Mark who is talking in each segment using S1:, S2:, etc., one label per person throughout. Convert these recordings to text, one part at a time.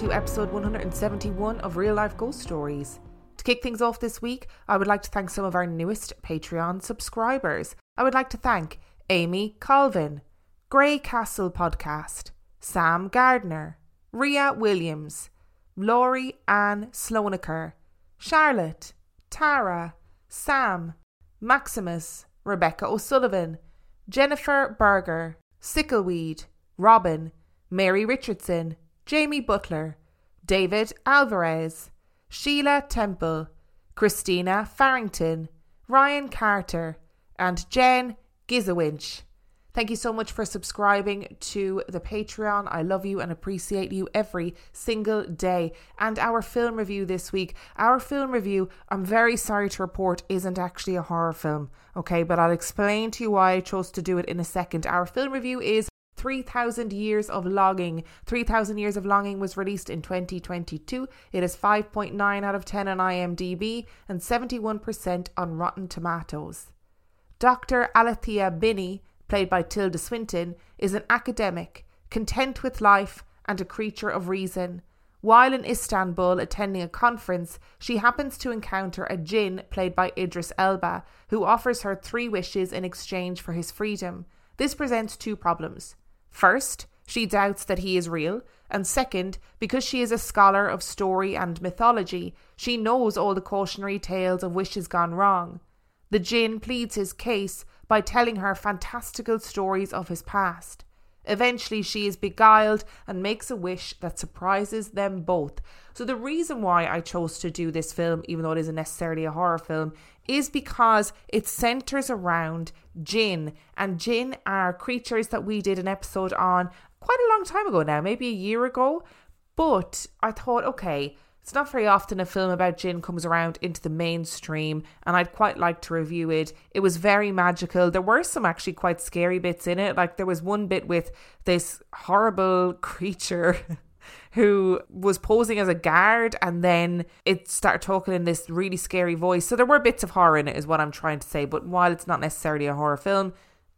S1: To episode 171 of Real Life Ghost Stories. To kick things off this week, I would like to thank some of our newest Patreon subscribers. I would like to thank Amy Colvin, Grey Castle Podcast, Sam Gardner, Ria Williams, Laurie Ann Sloanaker, Charlotte, Tara, Sam, Maximus, Rebecca O'Sullivan, Jennifer Berger, Sickleweed, Robin, Mary Richardson, Jamie Butler, David Alvarez, Sheila Temple, Christina Farrington, Ryan Carter, and Jen Gizawinch. Thank you so much for subscribing to the Patreon. I love you and appreciate you every single day. And our film review this week, our film review, I'm very sorry to report, isn't actually a horror film. Okay, but I'll explain to you why I chose to do it in a second. Our film review is 3000 Years of Longing. 3000 Years of Longing was released in 2022. It is 5.9 out of 10 on IMDb and 71% on Rotten Tomatoes. Dr. Alithea Binnie, played by Tilda Swinton, is an academic, content with life and a creature of reason. While in Istanbul attending a conference, she happens to encounter a jinn played by Idris Elba, who offers her three wishes in exchange for his freedom. This presents two problems. First, she doubts that he is real, and second, because she is a scholar of story and mythology, she knows all the cautionary tales of wishes gone wrong. The jinn pleads his case by telling her fantastical stories of his past. Eventually, she is beguiled and makes a wish that surprises them both. So, the reason why I chose to do this film, even though it isn't necessarily a horror film, is because it centers around jinn. And jinn are creatures that we did an episode on quite a long time ago now, maybe a year ago. But I thought, okay, it's not very often a film about jinn comes around into the mainstream, and I'd quite like to review it. It was very magical. There were some actually quite scary bits in it. Like there was one bit with this horrible creature. who was posing as a guard and then it started talking in this really scary voice. So there were bits of horror in it, is what I'm trying to say. But while it's not necessarily a horror film,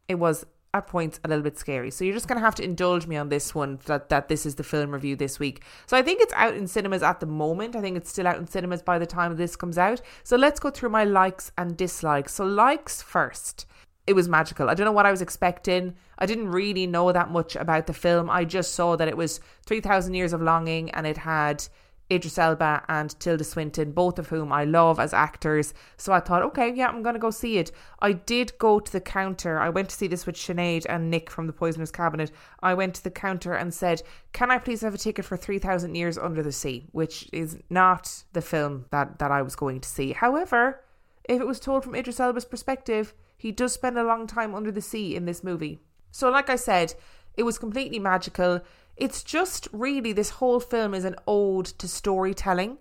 S1: it was at points a little bit scary. So you're just going to have to indulge me on this one that, that this is the film review this week. So I think it's out in cinemas at the moment. I think it's still out in cinemas by the time this comes out. So let's go through my likes and dislikes. So likes first. It was magical. I don't know what I was expecting. I didn't really know that much about the film. I just saw that it was 3000 Years of Longing and it had Idris Elba and Tilda Swinton, both of whom I love as actors. So I thought, okay, yeah, I'm going to go see it. I did go to the counter. I went to see this with Sinead and Nick from the Poisoner's Cabinet. I went to the counter and said, can I please have a ticket for 3,000 Years Under the Sea, which is not the film that, that I was going to see. However, if it was told from Idris Elba's perspective, he does spend a long time under the sea in this movie. So, like I said, it was completely magical. It's just really this whole film is an ode to storytelling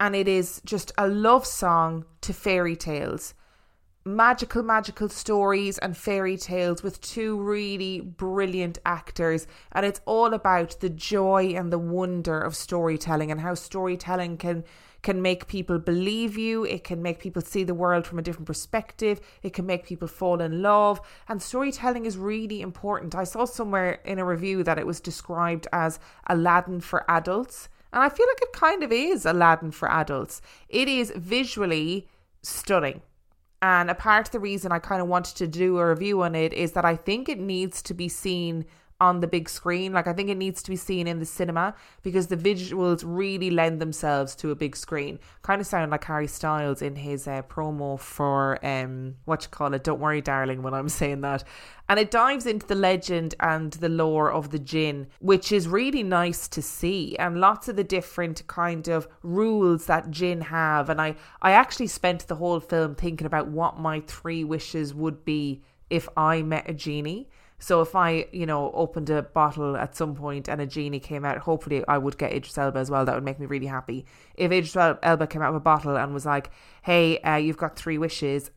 S1: and it is just a love song to fairy tales. Magical, magical stories and fairy tales with two really brilliant actors. And it's all about the joy and the wonder of storytelling and how storytelling can can make people believe you, it can make people see the world from a different perspective, it can make people fall in love, and storytelling is really important. I saw somewhere in a review that it was described as Aladdin for adults, and I feel like it kind of is Aladdin for adults. It is visually stunning. And a part of the reason I kind of wanted to do a review on it is that I think it needs to be seen on the big screen. Like I think it needs to be seen in the cinema because the visuals really lend themselves to a big screen. Kind of sound like Harry Styles in his uh, promo for um what you call it. Don't worry, darling, when I'm saying that. And it dives into the legend and the lore of the jinn, which is really nice to see, and lots of the different kind of rules that jinn have. And I, I actually spent the whole film thinking about what my three wishes would be if I met a genie. So if I, you know, opened a bottle at some point and a genie came out, hopefully I would get Idris Elba as well. That would make me really happy. If Idris Elba came out with a bottle and was like, "Hey, uh, you've got three wishes,"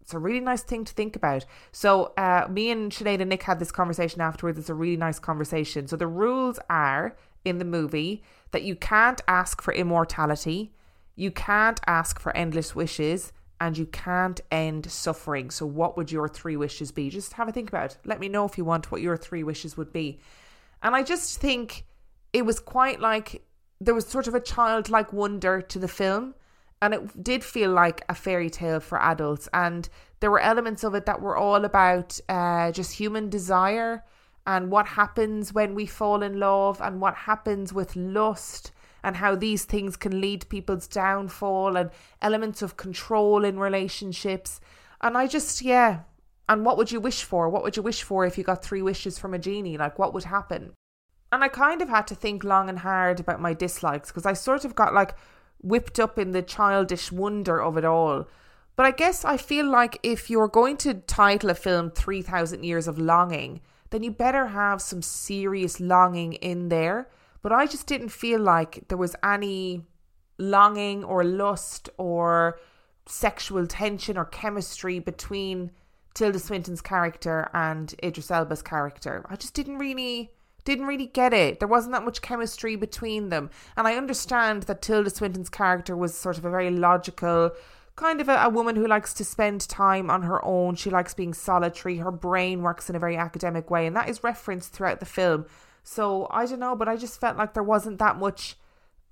S1: it's a really nice thing to think about. So uh, me and Sinead and Nick had this conversation afterwards. It's a really nice conversation. So the rules are in the movie that you can't ask for immortality, you can't ask for endless wishes, and you can't end suffering. So, what would your three wishes be? Just have a think about it. Let me know if you want what your three wishes would be. And I just think it was quite like there was sort of a childlike wonder to the film. And it did feel like a fairy tale for adults. And there were elements of it that were all about uh, just human desire and what happens when we fall in love and what happens with lust and how these things can lead people's downfall and elements of control in relationships. And I just, yeah. And what would you wish for? What would you wish for if you got three wishes from a genie? Like, what would happen? And I kind of had to think long and hard about my dislikes because I sort of got like whipped up in the childish wonder of it all. But I guess I feel like if you're going to title a film 3000 Years of Longing, then you better have some serious longing in there but I just didn't feel like there was any longing or lust or sexual tension or chemistry between Tilda Swinton's character and Idris Elba's character. I just didn't really didn't really get it. There wasn't that much chemistry between them. And I understand that Tilda Swinton's character was sort of a very logical, kind of a, a, woman who likes to spend time on her own. She likes being solitary. Her brain works in a very academic way. And that is referenced throughout the film. So I don't know, but I just felt like there wasn't that much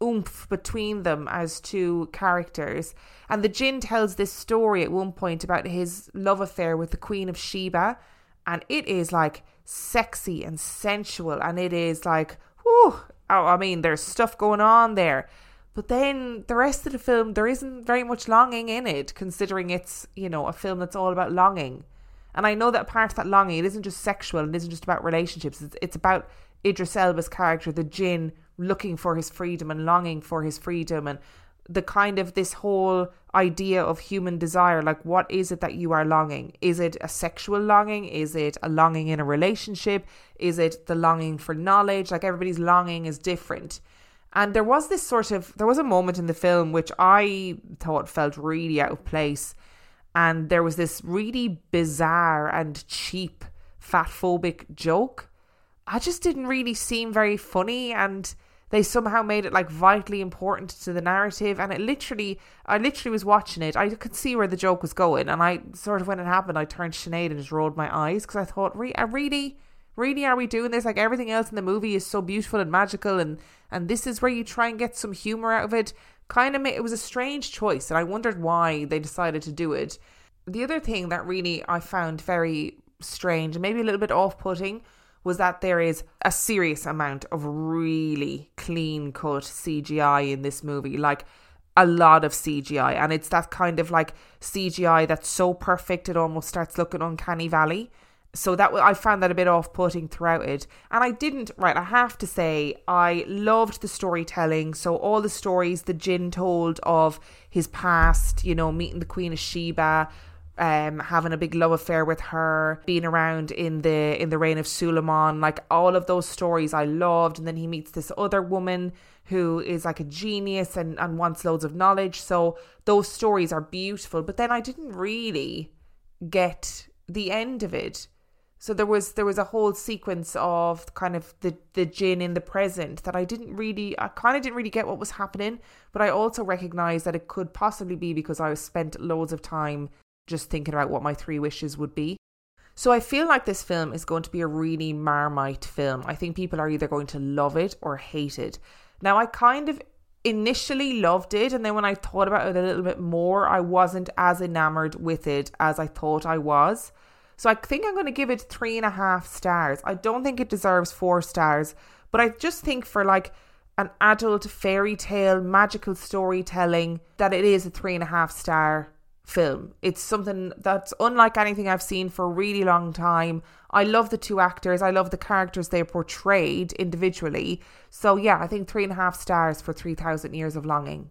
S1: oomph between them as two characters. And the Jinn tells this story at one point about his love affair with the Queen of Sheba. And it is like sexy and sensual. And it is like, whew, oh, I mean, there's stuff going on there. But then the rest of the film, there isn't very much longing in it, considering it's, you know, a film that's all about longing. And I know that part of that longing, it isn't just sexual, and it isn't just about relationships, it's, it's about Idris Elba's character, the Jinn, looking for his freedom and longing for his freedom and the kind of this whole idea of human desire like what is it that you are longing? Is it a sexual longing? Is it a longing in a relationship? Is it the longing for knowledge? Like everybody's longing is different. And there was this sort of there was a moment in the film which i thought felt really out of place. And there was this really bizarre and cheap fat phobic joke I just didn't really seem very funny and they somehow made it like vitally important to the narrative and it literally I literally was watching it. I could see where the joke was going and I sort of when it happened I turned Sinead and just rolled my eyes because I thought re- uh, really? Really are we doing this? Like everything else in the movie is so beautiful and magical and and this is where you try and get some humor out of it. Kind of made, it was a strange choice and I wondered why they decided to do it. The other thing that really I found very strange and maybe a little bit off-putting was that there is a serious amount of really clean cut CGI in this movie. Like a lot of CGI. And it's that kind of like CGI that's so perfect it almost starts looking uncanny valley. So that I found that a bit off putting throughout it. And I didn't, right, I have to say, I loved the storytelling. So all the stories the Jinn told of his past, you know, meeting the Queen of Sheba, um, having a big love affair with her, being around in the in the reign of Suleiman, like all of those stories I loved. And then he meets this other woman who is like a genius and, and wants loads of knowledge. So those stories are beautiful. But then I didn't really get the end of it. So there was there was a whole sequence of kind of the the jinn in the present that I didn't really I kind of didn't really get what was happening, but I also recognized that it could possibly be because I spent loads of time just thinking about what my three wishes would be. So I feel like this film is going to be a really marmite film. I think people are either going to love it or hate it. Now, I kind of initially loved it, and then when I thought about it a little bit more, I wasn't as enamored with it as I thought I was. So I think I'm going to give it three and a half stars. I don't think it deserves four stars, but I just think for like an adult fairy tale, magical storytelling, that it is a three and a half star film. It's something that's unlike anything I've seen for a really long time. I love the two actors. I love the characters they portrayed individually. So yeah, I think three and a half stars for 3,000 Years of Longing.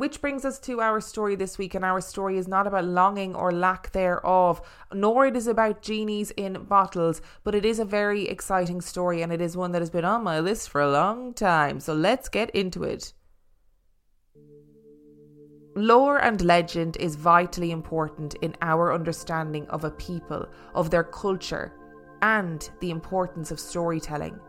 S1: Which brings us to our story this week, and our story is not about longing or lack thereof, nor it is about genies in bottles, but it is a very exciting story, and it is one that has been on my list for a long time. So let's get into it. Lore and legend is vitally important in our understanding of a people, of their culture, and the importance of storytelling.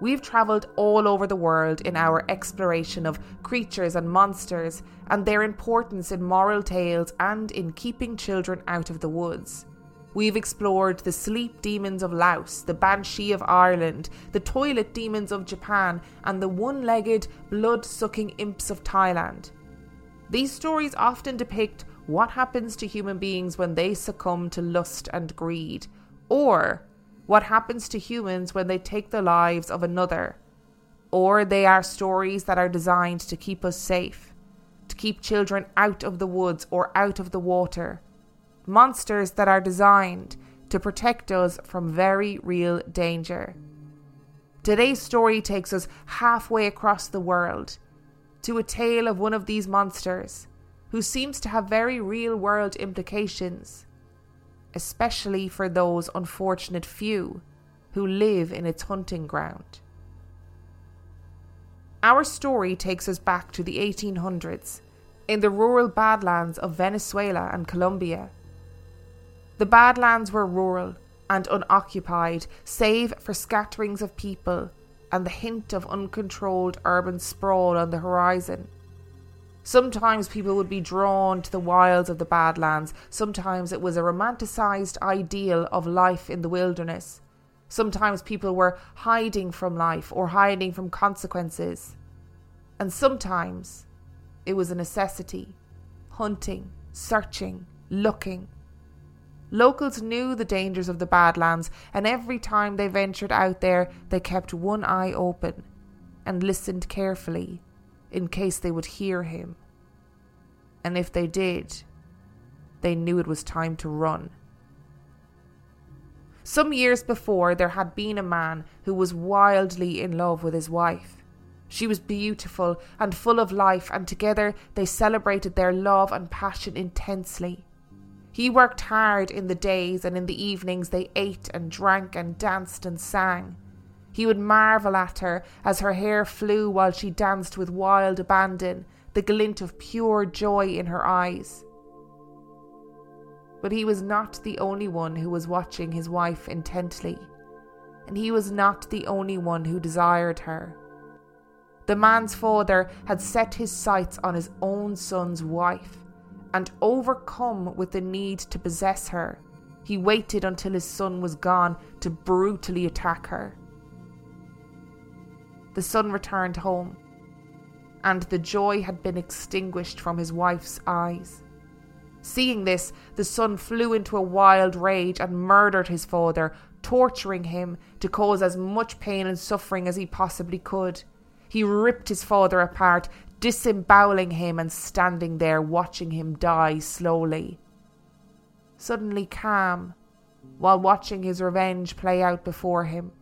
S1: We've travelled all over the world in our exploration of creatures and monsters and their importance in moral tales and in keeping children out of the woods. We've explored the sleep demons of Laos, the banshee of Ireland, the toilet demons of Japan, and the one legged, blood sucking imps of Thailand. These stories often depict what happens to human beings when they succumb to lust and greed, or what happens to humans when they take the lives of another, or they are stories that are designed to keep us safe, to keep children out of the woods or out of the water, monsters that are designed to protect us from very real danger. Today's story takes us halfway across the world to a tale of one of these monsters who seems to have very real world implications especially for those unfortunate few who live in its hunting ground. Our story takes us back to the 1800s in the rural badlands of Venezuela and Colombia. The badlands were rural and unoccupied, save for scatterings of people and the hint of uncontrolled urban sprawl on the horizon. Sometimes people would be drawn to the wilds of the Badlands. Sometimes it was a romanticized ideal of life in the wilderness. Sometimes people were hiding from life or hiding from consequences. And sometimes it was a necessity hunting, searching, looking. Locals knew the dangers of the Badlands, and every time they ventured out there, they kept one eye open and listened carefully in case they would hear him. And if they did, they knew it was time to run. Some years before, there had been a man who was wildly in love with his wife. She was beautiful and full of life, and together they celebrated their love and passion intensely. He worked hard in the days, and in the evenings they ate and drank and danced and sang. He would marvel at her as her hair flew while she danced with wild abandon, the glint of pure joy in her eyes. But he was not the only one who was watching his wife intently, and he was not the only one who desired her. The man's father had set his sights on his own son's wife, and overcome with the need to possess her, he waited until his son was gone to brutally attack her the son returned home, and the joy had been extinguished from his wife's eyes. Seeing this, the son flew into a wild rage and murdered his father, torturing him to cause as much pain and suffering as he possibly could. He ripped his father apart, disemboweling him and standing there watching him die slowly. Suddenly calm, while watching his revenge play out before him.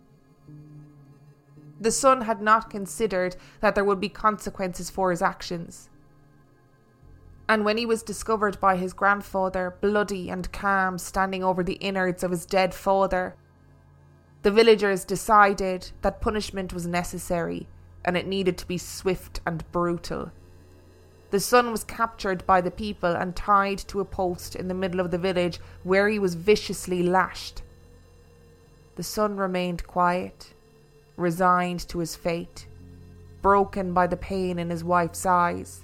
S1: The son had not considered that there would be consequences for his actions. And when he was discovered by his grandfather, bloody and calm, standing over the innards of his dead father, the villagers decided that punishment was necessary and it needed to be swift and brutal. The son was captured by the people and tied to a post in the middle of the village where he was viciously lashed. The son remained quiet, resigned to his fate, broken by the pain in his wife's eyes.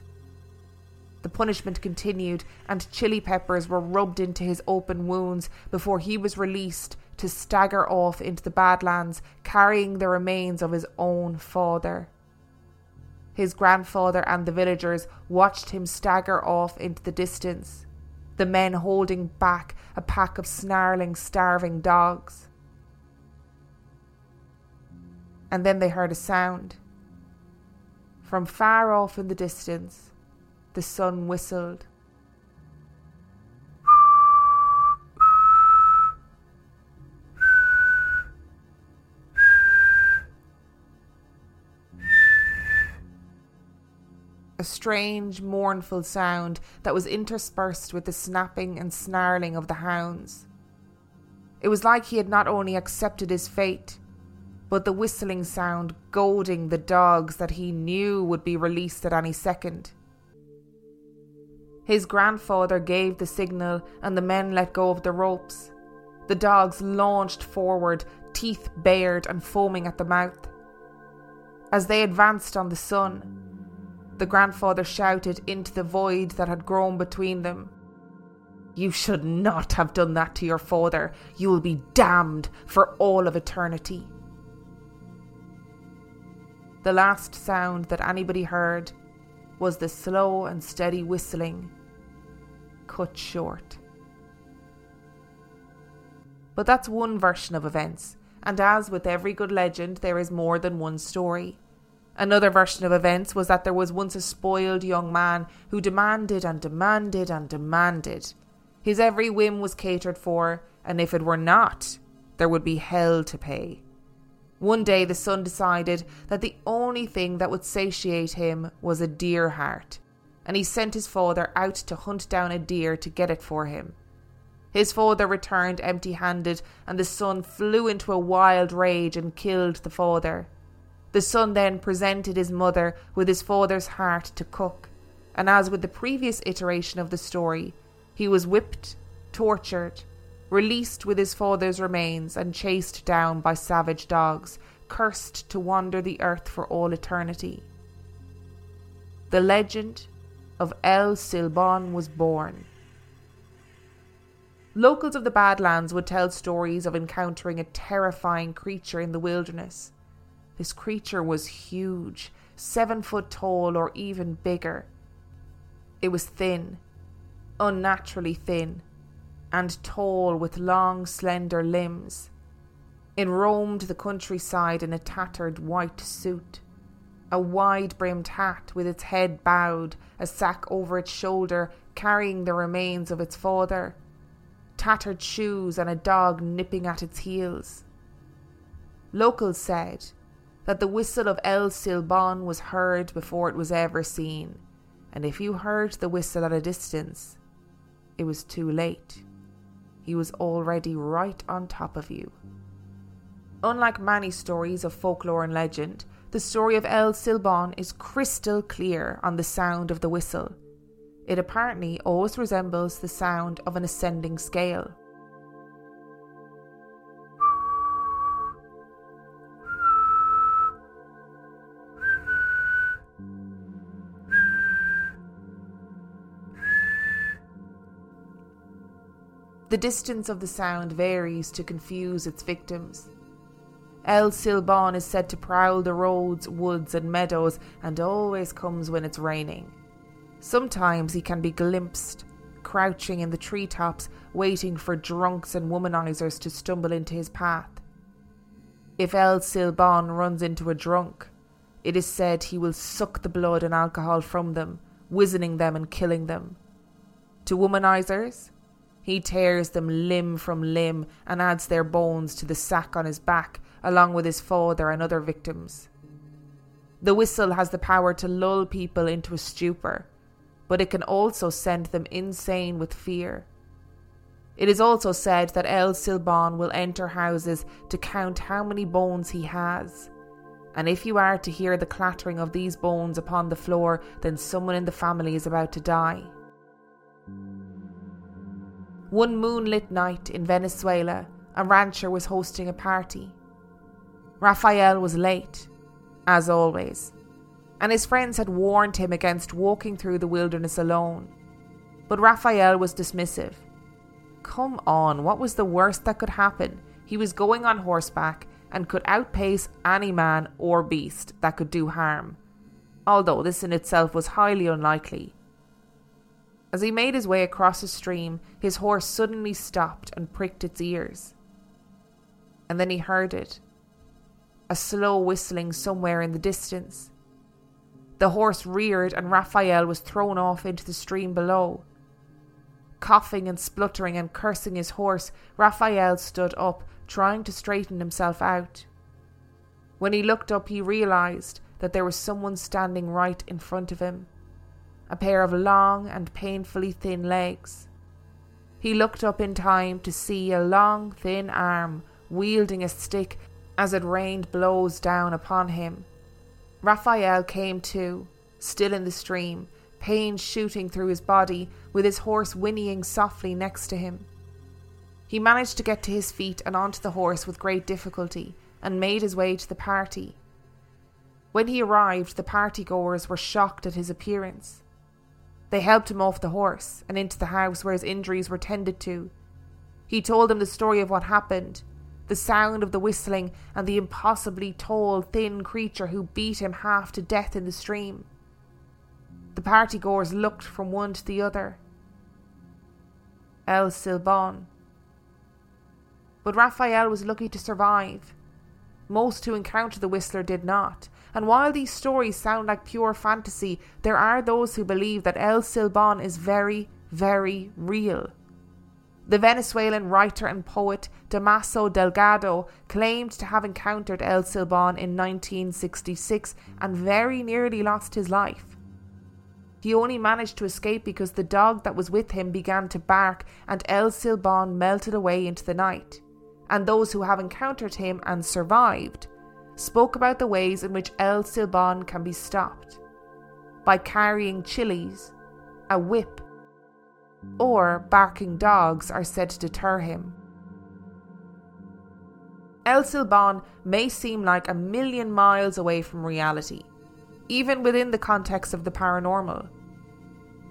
S1: The punishment continued, and chili peppers were rubbed into his open wounds before he was released to stagger off into the Badlands, carrying the remains of his own father. His grandfather and the villagers watched him stagger off into the distance, the men holding back a pack of snarling, starving dogs. And then they heard a sound. From far off in the distance, the sun whistled. a strange, mournful sound that was interspersed with the snapping and snarling of the hounds. It was like he had not only accepted his fate, but the whistling sound goading the dogs that he knew would be released at any second. His grandfather gave the signal, and the men let go of the ropes. The dogs launched forward, teeth bared and foaming at the mouth. As they advanced on the son, the grandfather shouted into the void that had grown between them. You should not have done that to your father. You will be damned for all of eternity. The last sound that anybody heard was the slow and steady whistling, cut short. But that's one version of events, and as with every good legend, there is more than one story. Another version of events was that there was once a spoiled young man who demanded and demanded and demanded. His every whim was catered for, and if it were not, there would be hell to pay. One day the son decided that the only thing that would satiate him was a deer heart, and he sent his father out to hunt down a deer to get it for him. His father returned empty handed, and the son flew into a wild rage and killed the father. The son then presented his mother with his father's heart to cook, and as with the previous iteration of the story, he was whipped, tortured, released with his father's remains, and chased down by savage dogs, cursed to wander the earth for all eternity. The legend of El Silbón was born. Locals of the Badlands would tell stories of encountering a terrifying creature in the wilderness this creature was huge, seven foot tall or even bigger. It was thin, unnaturally thin, and tall with long, slender limbs. It roamed the countryside in a tattered white suit, a wide brimmed hat with its head bowed, a sack over its shoulder carrying the remains of its father, tattered shoes, and a dog nipping at its heels. Locals said that the whistle of El Silbón was heard before it was ever seen, and if you heard the whistle at a distance, it was too late. He was already right on top of you. Unlike many stories of folklore and legend, the story of El Silbón is crystal clear on the sound of the whistle. It apparently always resembles the sound of an ascending scale. The distance of the sound varies to confuse its victims. El Silbón is said to prowl the roads, woods, and meadows and always comes when it's raining. Sometimes he can be glimpsed, crouching in the treetops, waiting for drunks and womanizers to stumble into his path. If El Silbón runs into a drunk, it is said he will suck the blood and alcohol from them, wizening them and killing them. To womanizers, he tears them limb from limb and adds their bones to the sack on his back, along with his father and other victims. The whistle has the power to lull people into a stupor, but it can also send them insane with fear. It is also said that El Silbón will enter houses to count how many bones he has. And if you are to hear the clattering of these bones upon the floor, then someone in the family is about to die. One moonlit night in Venezuela, a rancher was hosting a party. Raphael was late, as always, and his friends had warned him against walking through the wilderness alone. But Raphael was dismissive. Come on, what was the worst that could happen? He was going on horseback and could outpace any man or beast that could do harm, although this in itself was highly unlikely. As he made his way across a stream, his horse suddenly stopped and pricked its ears. And then he heard it a slow whistling somewhere in the distance. The horse reared, and Raphael was thrown off into the stream below. Coughing and spluttering and cursing his horse, Raphael stood up, trying to straighten himself out. When he looked up, he realized that there was someone standing right in front of him a pair of long and painfully thin legs. He looked up in time to see a long, thin arm wielding a stick as it rained blows down upon him. Raphael came to, still in the stream, pain shooting through his body, with his horse whinnying softly next to him. He managed to get to his feet and onto the horse with great difficulty, and made his way to the party. When he arrived, the partygoers were shocked at his appearance. They helped him off the horse and into the house where his injuries were tended to. He told them the story of what happened, the sound of the whistling, and the impossibly tall, thin creature who beat him half to death in the stream. The partygoers looked from one to the other. El Silbón. But Raphael was lucky to survive. Most who encountered the Whistler did not, and while these stories sound like pure fantasy, there are those who believe that El Silbón is very, very real. The Venezuelan writer and poet Damaso Delgado claimed to have encountered El Silbón in 1966 and very nearly lost his life. He only managed to escape because the dog that was with him began to bark and El Silbón melted away into the night. And those who have encountered him and survived spoke about the ways in which El Silbón can be stopped by carrying chilies, a whip, or barking dogs are said to deter him. El Silbón may seem like a million miles away from reality, even within the context of the paranormal.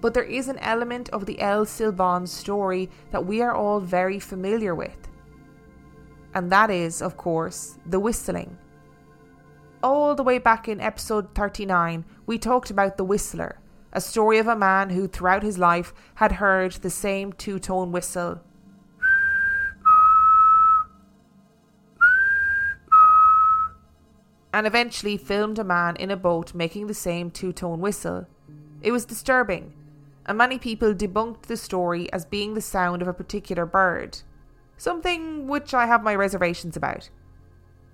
S1: But there is an element of the El Silbón story that we are all very familiar with. And that is, of course, the whistling all the way back in episode 39, we talked about The Whistler, a story of a man who, throughout his life, had heard the same two tone whistle. And eventually filmed a man in a boat making the same two tone whistle. It was disturbing, and many people debunked the story as being the sound of a particular bird, something which I have my reservations about.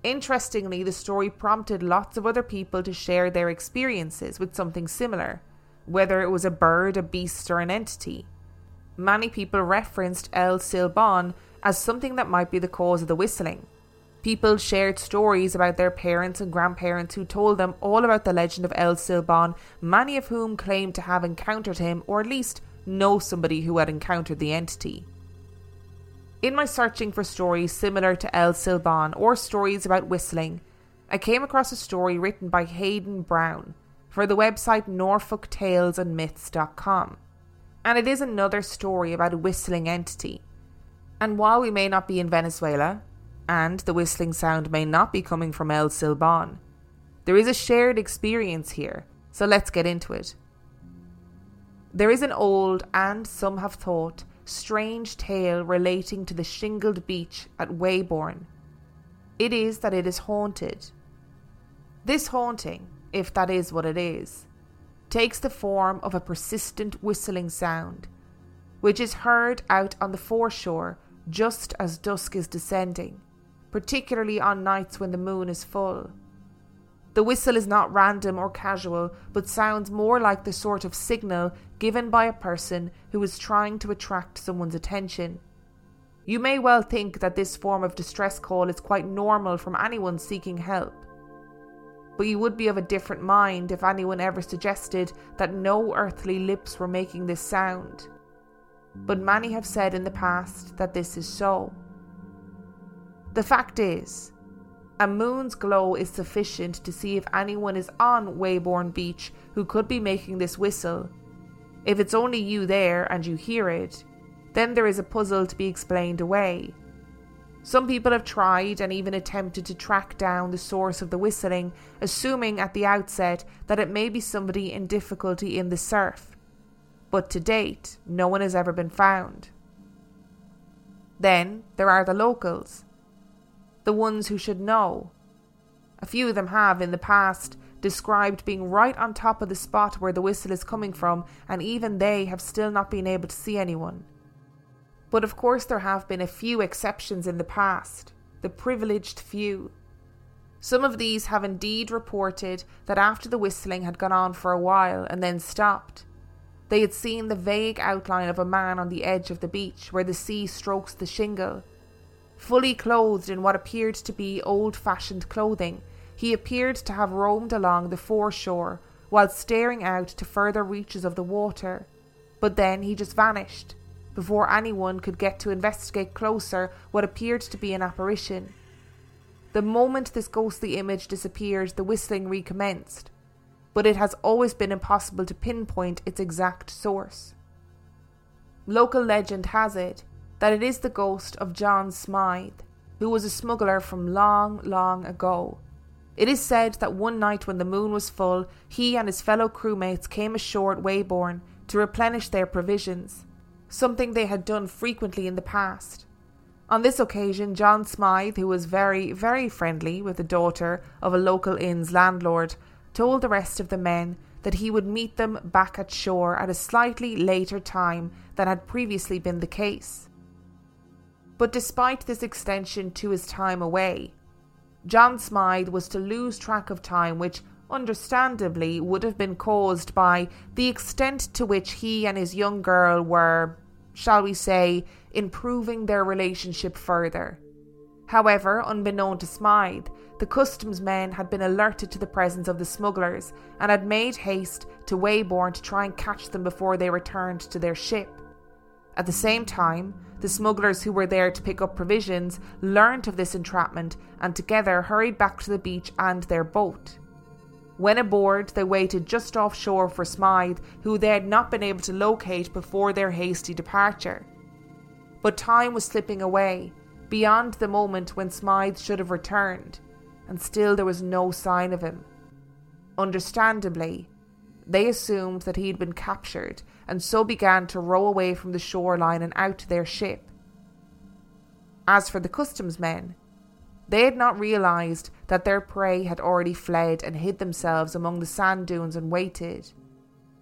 S1: Interestingly, the story prompted lots of other people to share their experiences with something similar, whether it was a bird, a beast, or an entity. Many people referenced El Silbón as something that might be the cause of the whistling. People shared stories about their parents and grandparents who told them all about the legend of El Silbón, many of whom claimed to have encountered him or at least know somebody who had encountered the entity. In my searching for stories similar to El Silbón or stories about whistling, I came across a story written by Hayden Brown for the website norfolktalesandmyths.com. And it is another story about a whistling entity. And while we may not be in Venezuela, and the whistling sound may not be coming from El Silbón, there is a shared experience here, so let's get into it. There is an old, and some have thought, strange tale relating to the shingled beach at Weybourne. It is that it is haunted. This haunting if that is what it is, takes the form of a persistent whistling sound, which is heard out on the foreshore just as dusk is descending, particularly on nights when the moon is full. The whistle is not random or casual, but sounds more like the sort of signal given by a person who is trying to attract someone's attention. You may well think that this form of distress call is quite normal from anyone seeking help. But you would be of a different mind if anyone ever suggested that no earthly lips were making this sound. But many have said in the past that this is so. The fact is, a moon's glow is sufficient to see if anyone is on Weybourne Beach who could be making this whistle. If it's only you there and you hear it, then there is a puzzle to be explained away. Some people have tried and even attempted to track down the source of the whistling, assuming at the outset that it may be somebody in difficulty in the surf. But to date, no one has ever been found. Then there are the locals, the ones who should know. A few of them have, in the past, described being right on top of the spot where the whistle is coming from, and even they have still not been able to see anyone. But of course, there have been a few exceptions in the past, the privileged few. Some of these have indeed reported that after the whistling had gone on for a while and then stopped, they had seen the vague outline of a man on the edge of the beach where the sea strokes the shingle. Fully clothed in what appeared to be old fashioned clothing, he appeared to have roamed along the foreshore while staring out to further reaches of the water. But then he just vanished, before anyone could get to investigate closer what appeared to be an apparition. The moment this ghostly image disappeared, the whistling recommenced, but it has always been impossible to pinpoint its exact source. Local legend has it that it is the ghost of John Smythe, who was a smuggler from long, long ago. It is said that one night when the moon was full, he and his fellow crewmates came ashore at Weybourne to replenish their provisions something they had done frequently in the past. On this occasion, John Smythe, who was very, very friendly with the daughter of a local inn's landlord, told the rest of the men that he would meet them back at shore at a slightly later time than had previously been the case. But despite this extension to his time away, John Smythe was to lose track of time, which understandably would have been caused by the extent to which he and his young girl were, shall we say, improving their relationship further. However, unbeknown to Smythe, the customs men had been alerted to the presence of the smugglers and had made haste to Weybourne to try and catch them before they returned to their ship. At the same time, the smugglers who were there to pick up provisions learnt of this entrapment and together hurried back to the beach and their boat. When aboard, they waited just offshore for Smythe, who they had not been able to locate before their hasty departure. But time was slipping away, beyond the moment when Smythe should have returned, and still there was no sign of him. Understandably, they assumed that he had been captured and so began to row away from the shoreline and out to their ship. As for the customs men, they had not realized that their prey had already fled and hid themselves among the sand dunes and waited.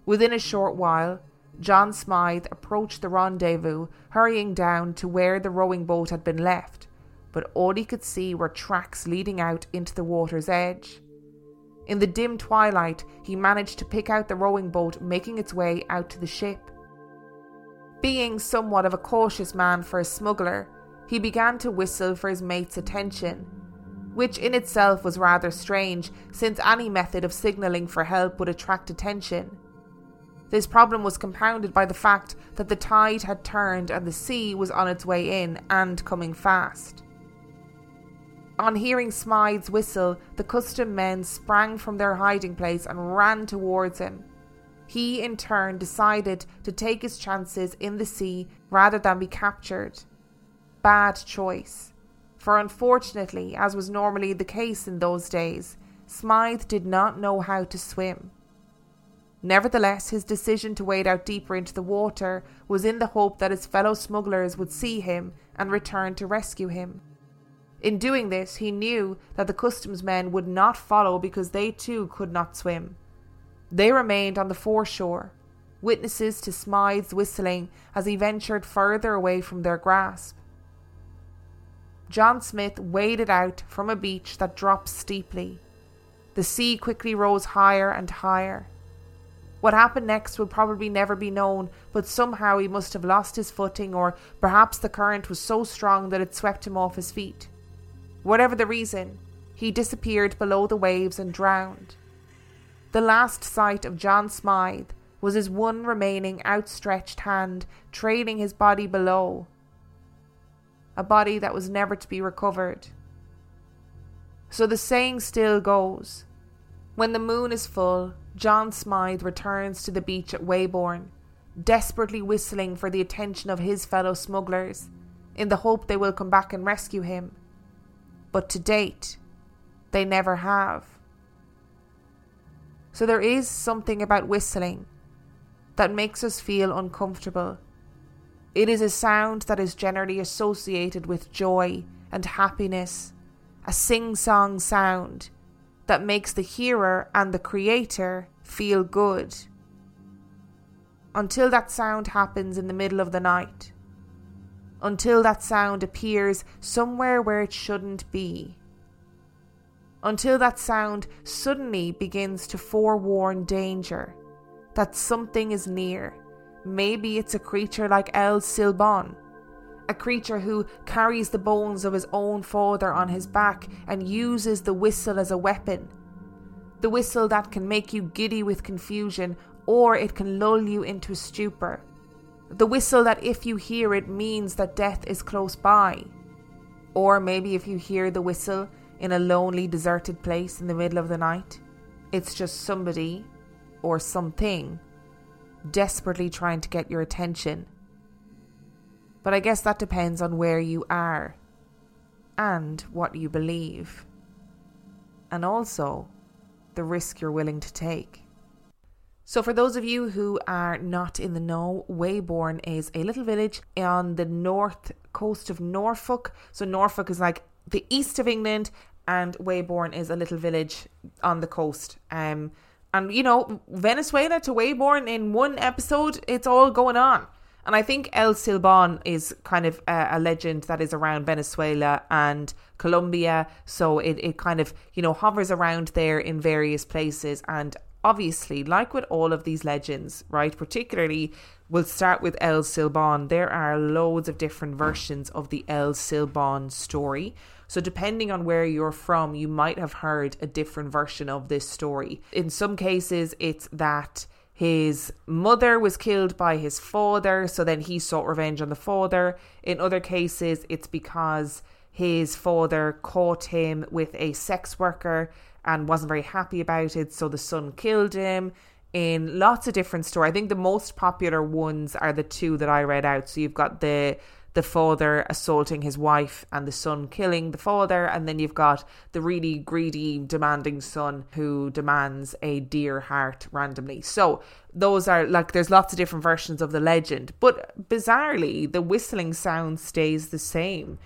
S1: Within a short while, John Smythe approached the rendezvous, hurrying down to where the rowing boat had been left, but all he could see were tracks leading out into the water's edge. In the dim twilight, he managed to pick out the rowing boat making its way out to the ship. Being somewhat of a cautious man for a smuggler, he began to whistle for his mate's attention, which in itself was rather strange, since any method of signalling for help would attract attention. This problem was compounded by the fact that the tide had turned and the sea was on its way in and coming fast. On hearing Smythe's whistle, the custom men sprang from their hiding place and ran towards him. He, in turn, decided to take his chances in the sea rather than be captured bad choice. For unfortunately, as was normally the case in those days, Smythe did not know how to swim. Nevertheless, his decision to wade out deeper into the water was in the hope that his fellow smugglers would see him and return to rescue him. In doing this, he knew that the customs men would not follow because they too could not swim. They remained on the foreshore, witnesses to Smythe's whistling as he ventured further away from their grasp. John Smith waded out from a beach that dropped steeply. The sea quickly rose higher and higher. What happened next would probably never be known, but somehow he must have lost his footing, or perhaps the current was so strong that it swept him off his feet. Whatever the reason, he disappeared below the waves and drowned. The last sight of John Smythe was his one remaining outstretched hand trailing his body below. A body that was never to be recovered. So the saying still goes when the moon is full, John Smythe returns to the beach at Weybourne, desperately whistling for the attention of his fellow smugglers, in the hope they will come back and rescue him but to date, they never have. So there is something about whistling that makes us feel uncomfortable. It is a sound that is generally associated with joy and happiness, a sing song sound that makes the hearer and the creator feel good. Until that sound happens in the middle of the night until that sound appears somewhere where it shouldn't be. Until that sound suddenly begins to forewarn danger, that something is near. Maybe it's a creature like El Silbón, a creature who carries the bones of his own father on his back and uses the whistle as a weapon. The whistle that can make you giddy with confusion or it can lull you into a stupor. The whistle that if you hear it means that death is close by. Or maybe if you hear the whistle in a lonely, deserted place in the middle of the night, it's just somebody or something desperately trying to get your attention. But I guess that depends on where you are and what you believe, and also the risk you're willing to take. So, for those of you who are not in the know, Weybourne is a little village on the north coast of Norfolk. So, Norfolk is like the east of England, and Weybourne is a little village on the coast. Um, and you know, Venezuela to Weybourne in one episode, it's all going on. And I think El Silbón is kind of a, a, legend that is around Venezuela and Colombia. So it, it kind of, you know, hovers around there in various places. And obviously, like with all of these legends, right, particularly we'll start with El Silbón, there are loads of different versions of the El Silbón story. So, depending on where you're from, you might have heard a different version of this story. In some cases, it's that his mother was killed by his father, so then he sought revenge on the father. In other cases, it's because his father caught him with a sex worker and wasn't very happy about it, so the son killed him. In lots of different stories, I think the most popular ones are the two that I read out. So you've got the the father assaulting his wife and the son killing the father, and then you've got the really greedy, demanding son who demands a deer heart randomly. So those are like there's lots of different versions of the legend, but bizarrely, the whistling sound stays the same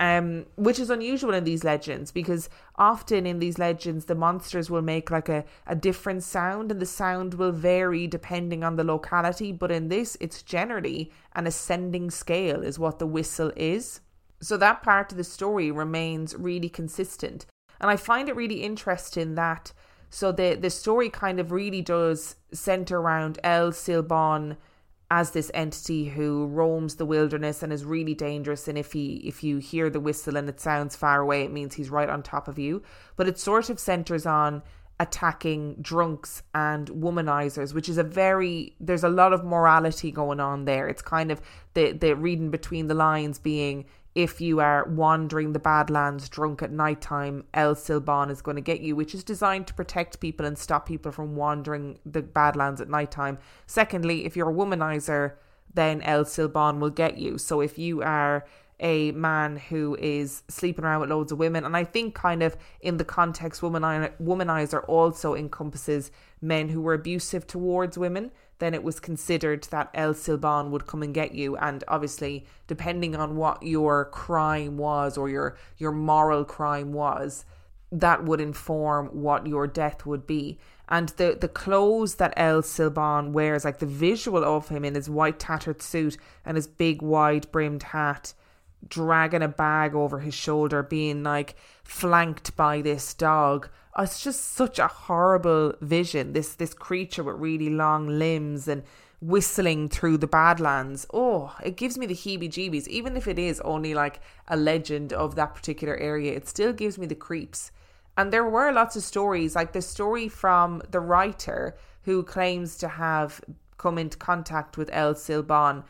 S1: um, which is unusual in these legends because often in these legends the monsters will make like a, a different sound and the sound will vary depending on the locality. But in this it's generally an ascending scale is what the whistle is. So that part of the story remains really consistent. And i find it really interesting that so the the story kind of really does center around El Silbón as this entity who roams the wilderness and is really dangerous and if he if you hear the whistle and it sounds far away it means he's right on top of you. But it sort of centers on attacking drunks and womanizers which is a very there's a lot of morality going on there. It's kind of the the reading between the lines being if you are wandering the Badlands drunk at night time, El Silbón is going to get you, which is designed to protect people and stop people from wandering the Badlands at night time. Secondly, if you're a womanizer, then El Silbón will get you. So if you are a man who is sleeping around with loads of women, and I think kind of in the context, womanizer also encompasses men who were abusive towards women. Then it was considered that El Silbón would come and get you. And obviously, depending on what your crime was or your your moral crime was, that would inform what your death would be. And the the clothes that El Silbón wears, like the visual of him in his white tattered suit and his big wide brimmed hat, dragging a bag over his shoulder, being like flanked by this dog. Uh, it's just such a horrible vision. This this creature with really long limbs and whistling through the Badlands. Oh, it gives me the heebie jeebies. Even if it is only like a legend of that particular area, it still gives me the creeps. And there were lots of stories, like the story from the writer who claims to have come into contact with El Silbón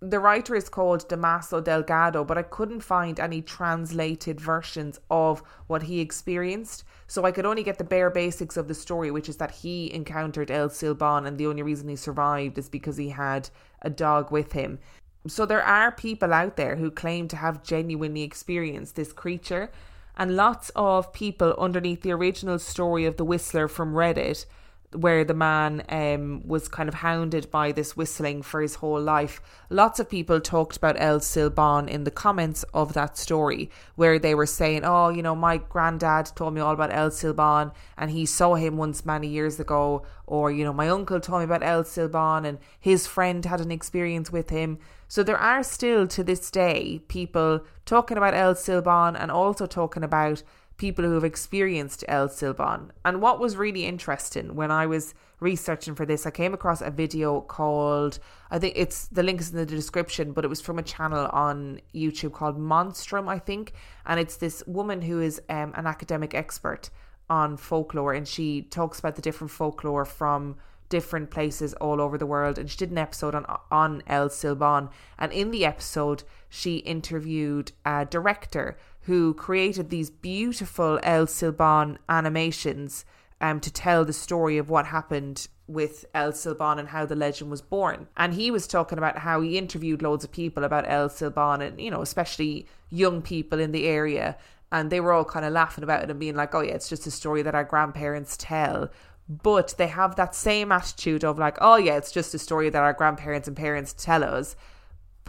S1: the writer is called Damaso Delgado, but I couldn't find any translated versions of what he experienced. So I could only get the bare basics of the story, which is that he encountered El Silbón, and the only reason he survived is because he had a dog with him. So there are people out there who claim to have genuinely experienced this creature, and lots of people underneath the original story of the Whistler from Reddit where the man um, was kind of hounded by this whistling for his whole life. Lots of people talked about El Silbón in the comments of that story, where they were saying, Oh, you know, my granddad told me all about El Silbón and he saw him once many years ago. Or, you know, my uncle told me about El Silbón and his friend had an experience with him. So there are still to this day people talking about El Silbón and also talking about people who have experienced El Silbón. And what was really interesting when I was researching for this, I came across a video called, I think it's the link is in the description, but it was from a channel on YouTube called Monstrum, I think. And it's this woman who is um, an academic expert on folklore and she talks about the different folklore from different places all over the world and she did an episode on on El Silbón and in the episode she interviewed a director who created these beautiful El Silbón animations um, to tell the story of what happened with El Silbón and how the legend was born. And he was talking about how he interviewed loads of people about El Silbón and, you know, especially young people in the area. And they were all kind of laughing about it and being like, oh, yeah, it's just a story that our grandparents tell. But they have that same attitude of like, oh, yeah, it's just a story that our grandparents and parents tell us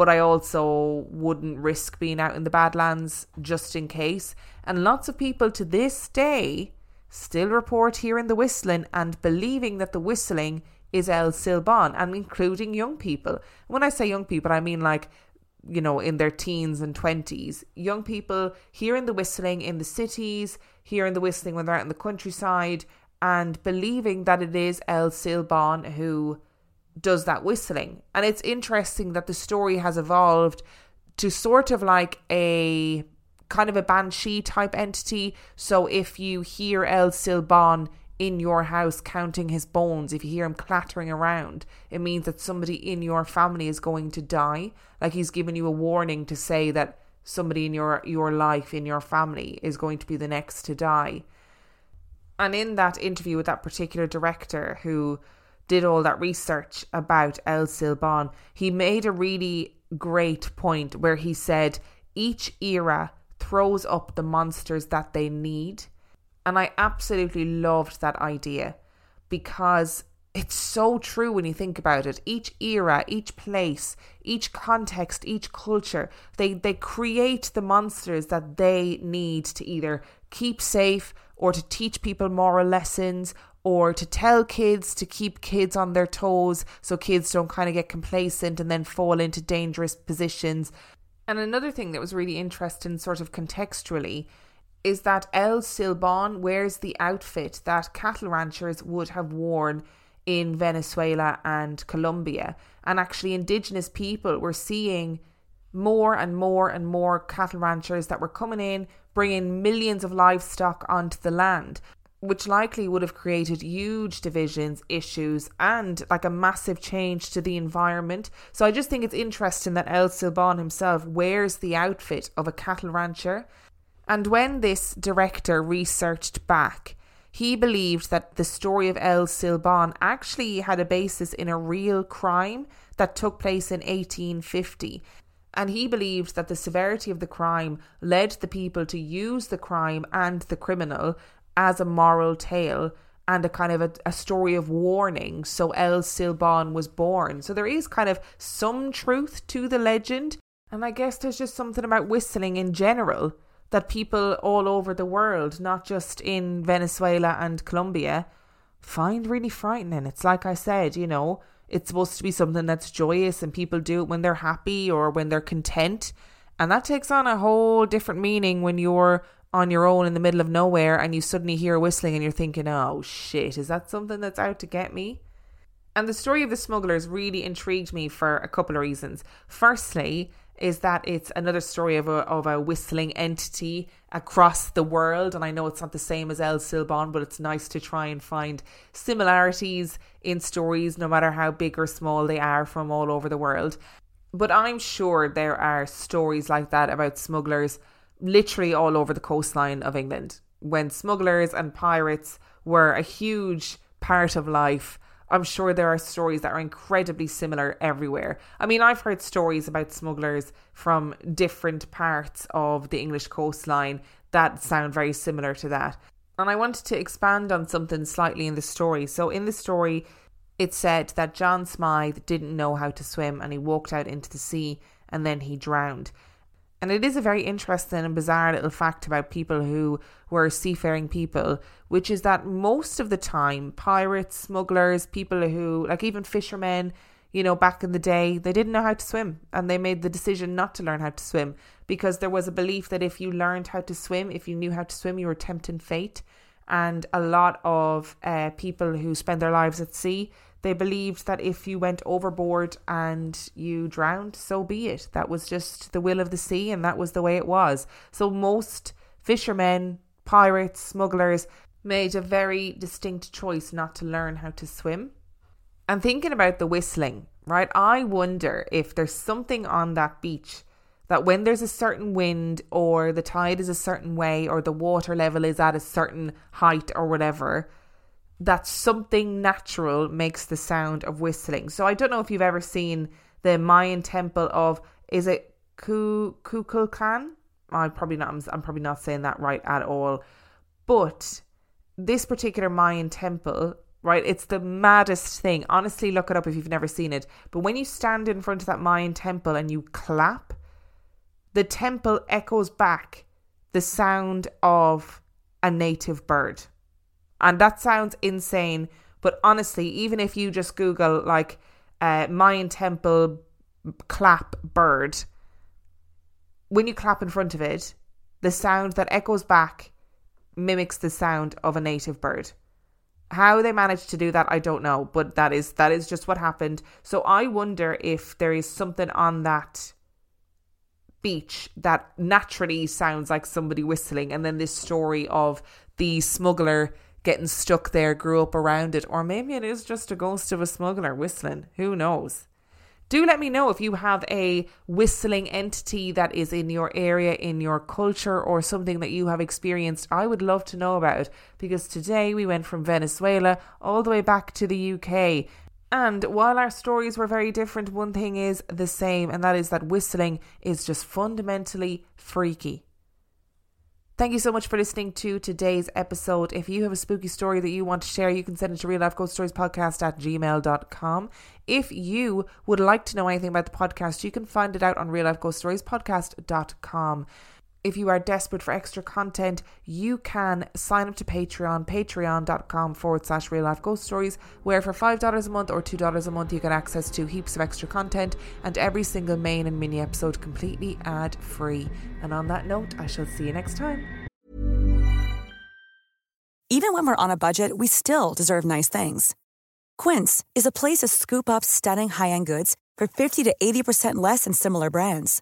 S1: but I also wouldn't risk being out in the Badlands just in case. And lots of people to this day still report hearing the whistling and believing that the whistling is El Silbón, and including young people. When I say young people, I mean like, you know, in their teens and 20s. Young people hearing the whistling in the cities, hearing the whistling when they're out in the countryside, and believing that it is El Silbón who does that whistling. And it's interesting that the story has evolved to sort of like a kind of a banshee type entity. So if you hear El Silbón in your house counting his bones, if you hear him clattering around, it means that somebody in your family is going to die. Like he's giving you a warning to say that somebody in your your life in your family is going to be the next to die. And in that interview with that particular director who did all that research about El Silbón, he made a really great point where he said each era throws up the monsters that they need. And I absolutely loved that idea because it's so true when you think about it. Each era, each place, each context, each culture, they, they create the monsters that they need to either keep safe or to teach people moral lessons or to tell kids to keep kids on their toes so kids don't kind of get complacent and then fall into dangerous positions. And another thing that was really interesting, sort of contextually, is that El Silbón wears the outfit that cattle ranchers would have worn in Venezuela and Colombia. And actually, indigenous people were seeing more and more and more cattle ranchers that were coming in, bringing millions of livestock onto the land which likely would have created huge divisions, issues, and like a massive change to the environment. So I just think it's interesting that El Silbón himself wears the outfit of a cattle rancher. And when this director researched back, he believed that the story of El Silbón actually had a basis in a real crime that took place in 1850. And he believed that the severity of the crime led the people to use the crime and the criminal as a moral tale and a kind of a, a story of warning. So El Silbón was born. So there is kind of some truth to the legend. And I guess there's just something about whistling in general that people all over the world, not just in Venezuela and Colombia, find really frightening. It's like I said, you know, it's supposed to be something that's joyous and people do it when they're happy or when they're content. And that takes on a whole different meaning when you're on your own in the middle of nowhere and you suddenly hear whistling and you're thinking, oh shit, is that something that's out to get me? And the story of the smugglers really intrigued me for a couple of reasons. Firstly, is that it's another story of a, of a whistling entity across the world. And I know it's not the same as El Silbón, but it's nice to try and find similarities in stories, no matter how big or small they are from all over the world. But I'm sure there are stories like that about smugglers literally all over the coastline of England. When smugglers and pirates were a huge part of life I'm sure there are stories that are incredibly similar everywhere. I mean, I've heard stories about smugglers from different parts of the English coastline that sound very similar to that. And I wanted to expand on something slightly in the story. So, in the story, it said that John Smythe didn't know how to swim and he walked out into the sea and then he drowned. And it is a very interesting and bizarre little fact about people who were seafaring people, which is that most of the time, pirates, smugglers, people who, like even fishermen, you know, back in the day, they didn't know how to swim and they made the decision not to learn how to swim because there was a belief that if you learned how to swim, if you knew how to swim, you were tempting fate. And a lot of uh, people who spend their lives at sea, they believed that if you went overboard and you drowned, so be it. That was just the will of the sea, and that was the way it was. So most fishermen, pirates, smugglers made a very distinct choice not to learn how to swim. And thinking about the whistling, right? I wonder if there's something on that beach that when there's a certain wind or the tide is a certain way or the water level is at a certain height or whatever, that something natural makes the sound of whistling. So I don't know if you've ever seen the Mayan temple of is it Kukulkan? I probably not. I'm, I'm probably not saying that right at all. But this particular Mayan temple, right? It's the maddest thing. Honestly, look it up if you've never seen it. But when you stand in front of that Mayan temple and you clap, the temple echoes back the sound of a native bird. And that sounds insane. But honestly, even if you just Google like uh, Mayan temple clap bird, when you clap in front of it, the sound that echoes back mimics the sound of a native bird. How they managed to do that, I don't know, but that is that is just what happened. So I wonder if there is something on that beach that naturally sounds like somebody whistling, and then this story of the smuggler getting stuck there grew up around it, or maybe it is just a ghost of a smuggler whistling. Who knows? Do let me know if you have a whistling entity that is in your area, in your culture, or something that you have experienced. I would love to know about it because today we went from Venezuela all the way back to the UK. And while our stories were very different, one thing is the same, and that is that whistling is just fundamentally freaky. Thank you so much for listening to today's episode. If you have a spooky story that you want to share, you can send it to real life ghost stories podcast at gmail.com. If you would like to know anything about the podcast, you can find it out on real life ghost stories podcast.com. If you are desperate for extra content, you can sign up to Patreon, patreon.com forward slash real life ghost stories, where for $5 a month or $2 a month, you get access to heaps of extra content and every single main and mini episode completely ad free. And on that note, I shall see you next time.
S2: Even when we're on a budget, we still deserve nice things. Quince is a place to scoop up stunning high end goods for 50 to 80% less than similar brands.